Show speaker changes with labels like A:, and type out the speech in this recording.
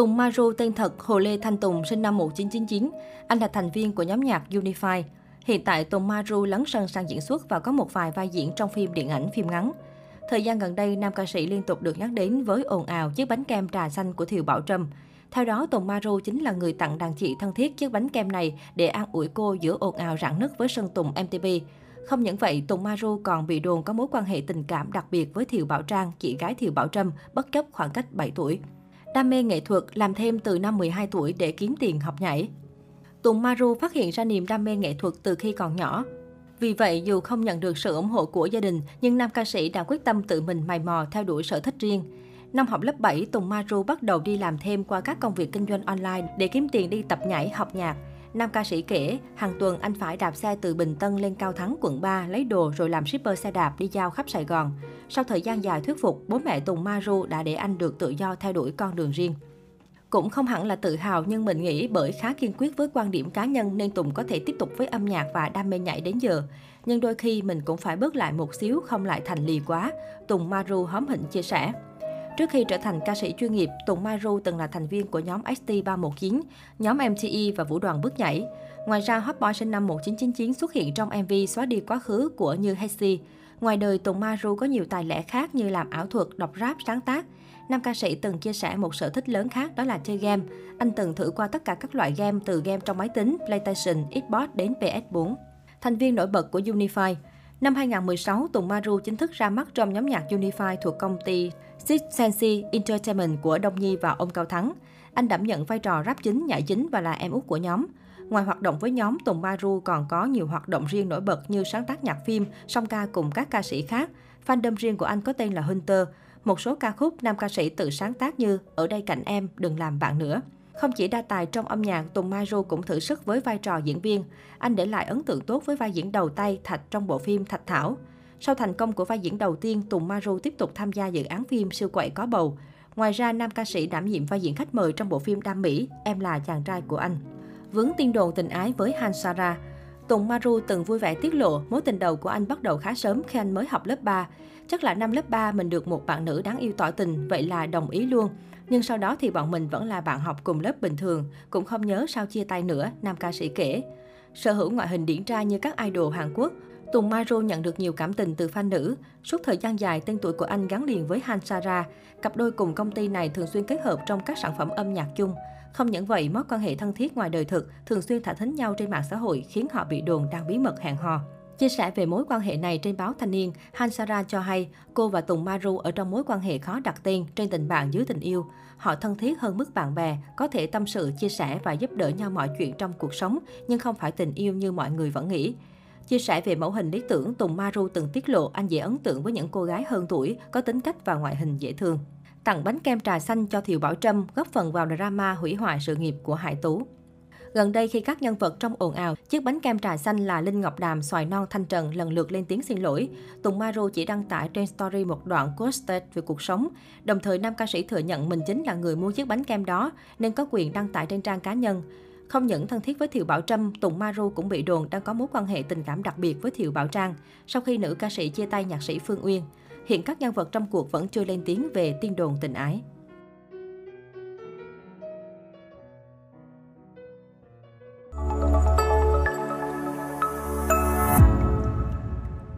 A: Tùng Maru tên thật Hồ Lê Thanh Tùng sinh năm 1999. Anh là thành viên của nhóm nhạc Unify. Hiện tại Tùng Maru lấn sân sang diễn xuất và có một vài vai diễn trong phim điện ảnh, phim ngắn. Thời gian gần đây, nam ca sĩ liên tục được nhắc đến với ồn ào chiếc bánh kem trà xanh của Thiều Bảo Trâm. Theo đó, Tùng Maru chính là người tặng đàn chị thân thiết chiếc bánh kem này để an ủi cô giữa ồn ào rạn nứt với Sơn Tùng MTV. Không những vậy, Tùng Maru còn bị đồn có mối quan hệ tình cảm đặc biệt với Thiều Bảo Trang, chị gái Thiều Bảo Trâm, bất chấp khoảng cách 7 tuổi. Đam mê nghệ thuật, làm thêm từ năm 12 tuổi để kiếm tiền học nhảy. Tùng Maru phát hiện ra niềm đam mê nghệ thuật từ khi còn nhỏ. Vì vậy, dù không nhận được sự ủng hộ của gia đình, nhưng nam ca sĩ đã quyết tâm tự mình mày mò theo đuổi sở thích riêng. Năm học lớp 7, Tùng Maru bắt đầu đi làm thêm qua các công việc kinh doanh online để kiếm tiền đi tập nhảy, học nhạc. Nam ca sĩ kể, hàng tuần anh phải đạp xe từ Bình Tân lên Cao Thắng, quận 3, lấy đồ rồi làm shipper xe đạp đi giao khắp Sài Gòn. Sau thời gian dài thuyết phục, bố mẹ Tùng Maru đã để anh được tự do theo đuổi con đường riêng. Cũng không hẳn là tự hào nhưng mình nghĩ bởi khá kiên quyết với quan điểm cá nhân nên Tùng có thể tiếp tục với âm nhạc và đam mê nhảy đến giờ. Nhưng đôi khi mình cũng phải bớt lại một xíu không lại thành lì quá, Tùng Maru hóm hỉnh chia sẻ. Trước khi trở thành ca sĩ chuyên nghiệp, Tùng Maru từng là thành viên của nhóm ST319, nhóm MTE và vũ đoàn bước nhảy. Ngoài ra, Hot Boy sinh năm 1999 xuất hiện trong MV Xóa đi quá khứ của Như Hesi. Ngoài đời, Tùng Maru có nhiều tài lẻ khác như làm ảo thuật, đọc rap, sáng tác. Nam ca sĩ từng chia sẻ một sở thích lớn khác đó là chơi game. Anh từng thử qua tất cả các loại game từ game trong máy tính, PlayStation, Xbox đến PS4. Thành viên nổi bật của Unify Năm 2016, Tùng Maru chính thức ra mắt trong nhóm nhạc Unify thuộc công ty Six Sense Entertainment của Đông Nhi và ông Cao Thắng. Anh đảm nhận vai trò rap chính, nhảy chính và là em út của nhóm. Ngoài hoạt động với nhóm, Tùng Maru còn có nhiều hoạt động riêng nổi bật như sáng tác nhạc phim, song ca cùng các ca sĩ khác. Fandom riêng của anh có tên là Hunter. Một số ca khúc nam ca sĩ tự sáng tác như Ở đây cạnh em, Đừng làm bạn nữa. Không chỉ đa tài trong âm nhạc, Tùng Maru cũng thử sức với vai trò diễn viên. Anh để lại ấn tượng tốt với vai diễn đầu tay Thạch trong bộ phim Thạch Thảo. Sau thành công của vai diễn đầu tiên, Tùng Maru tiếp tục tham gia dự án phim Siêu quậy có bầu. Ngoài ra, nam ca sĩ đảm nhiệm vai diễn khách mời trong bộ phim Đam Mỹ, Em là chàng trai của anh. Vướng tin đồn tình ái với Han Sara, Tùng Maru từng vui vẻ tiết lộ mối tình đầu của anh bắt đầu khá sớm khi anh mới học lớp 3. Chắc là năm lớp 3 mình được một bạn nữ đáng yêu tỏ tình, vậy là đồng ý luôn. Nhưng sau đó thì bọn mình vẫn là bạn học cùng lớp bình thường, cũng không nhớ sao chia tay nữa, nam ca sĩ kể. Sở hữu ngoại hình điển trai như các idol Hàn Quốc, Tùng Maru nhận được nhiều cảm tình từ fan nữ. Suốt thời gian dài, tên tuổi của anh gắn liền với Han Sara. Cặp đôi cùng công ty này thường xuyên kết hợp trong các sản phẩm âm nhạc chung. Không những vậy, mối quan hệ thân thiết ngoài đời thực, thường xuyên thả thính nhau trên mạng xã hội khiến họ bị đồn đang bí mật hẹn hò. Chia sẻ về mối quan hệ này trên báo Thanh niên, Hansara cho hay cô và Tùng Maru ở trong mối quan hệ khó đặt tên trên tình bạn dưới tình yêu. Họ thân thiết hơn mức bạn bè, có thể tâm sự, chia sẻ và giúp đỡ nhau mọi chuyện trong cuộc sống, nhưng không phải tình yêu như mọi người vẫn nghĩ. Chia sẻ về mẫu hình lý tưởng, Tùng Maru từng tiết lộ anh dễ ấn tượng với những cô gái hơn tuổi, có tính cách và ngoại hình dễ thương. Tặng bánh kem trà xanh cho Thiều Bảo Trâm, góp phần vào drama hủy hoại sự nghiệp của Hải Tú. Gần đây khi các nhân vật trong ồn ào, chiếc bánh kem trà xanh là Linh Ngọc Đàm, Xoài Non, Thanh Trần lần lượt lên tiếng xin lỗi. Tùng Maru chỉ đăng tải trên story một đoạn posted về cuộc sống. Đồng thời nam ca sĩ thừa nhận mình chính là người mua chiếc bánh kem đó nên có quyền đăng tải trên trang cá nhân. Không những thân thiết với Thiều Bảo Trâm, Tùng Maru cũng bị đồn đang có mối quan hệ tình cảm đặc biệt với Thiều Bảo Trang sau khi nữ ca sĩ chia tay nhạc sĩ Phương Uyên. Hiện các nhân vật trong cuộc vẫn chưa lên tiếng về tiên đồn tình ái.